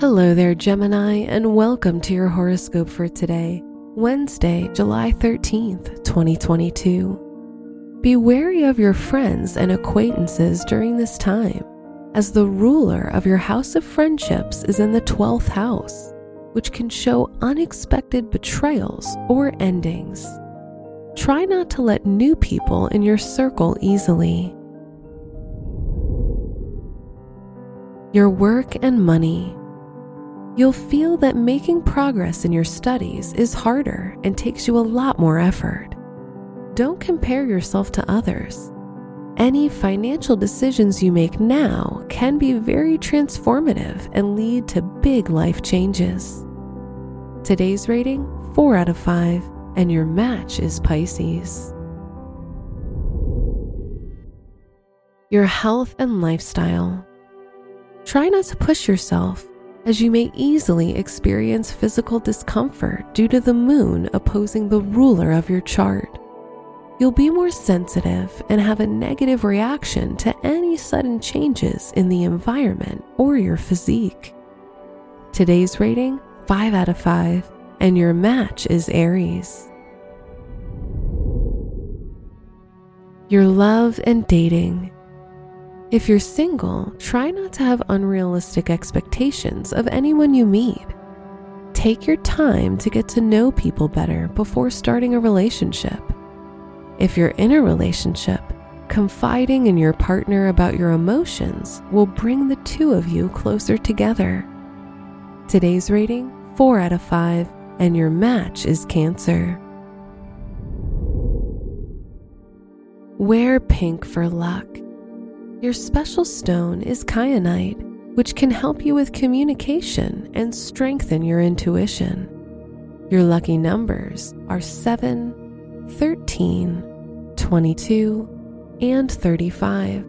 Hello there, Gemini, and welcome to your horoscope for today, Wednesday, July 13th, 2022. Be wary of your friends and acquaintances during this time, as the ruler of your house of friendships is in the 12th house, which can show unexpected betrayals or endings. Try not to let new people in your circle easily. Your work and money you'll feel that making progress in your studies is harder and takes you a lot more effort. Don't compare yourself to others. Any financial decisions you make now can be very transformative and lead to big life changes. Today's rating 4 out of 5, and your match is Pisces. Your health and lifestyle. Try not to push yourself as you may easily experience physical discomfort due to the moon opposing the ruler of your chart. You'll be more sensitive and have a negative reaction to any sudden changes in the environment or your physique. Today's rating 5 out of 5, and your match is Aries. Your love and dating. If you're single, try not to have unrealistic expectations of anyone you meet. Take your time to get to know people better before starting a relationship. If you're in a relationship, confiding in your partner about your emotions will bring the two of you closer together. Today's rating 4 out of 5, and your match is Cancer. Wear pink for luck. Your special stone is kyanite, which can help you with communication and strengthen your intuition. Your lucky numbers are 7, 13, 22, and 35.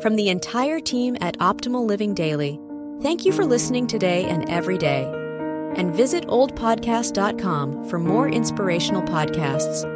From the entire team at Optimal Living Daily, thank you for listening today and every day. And visit oldpodcast.com for more inspirational podcasts.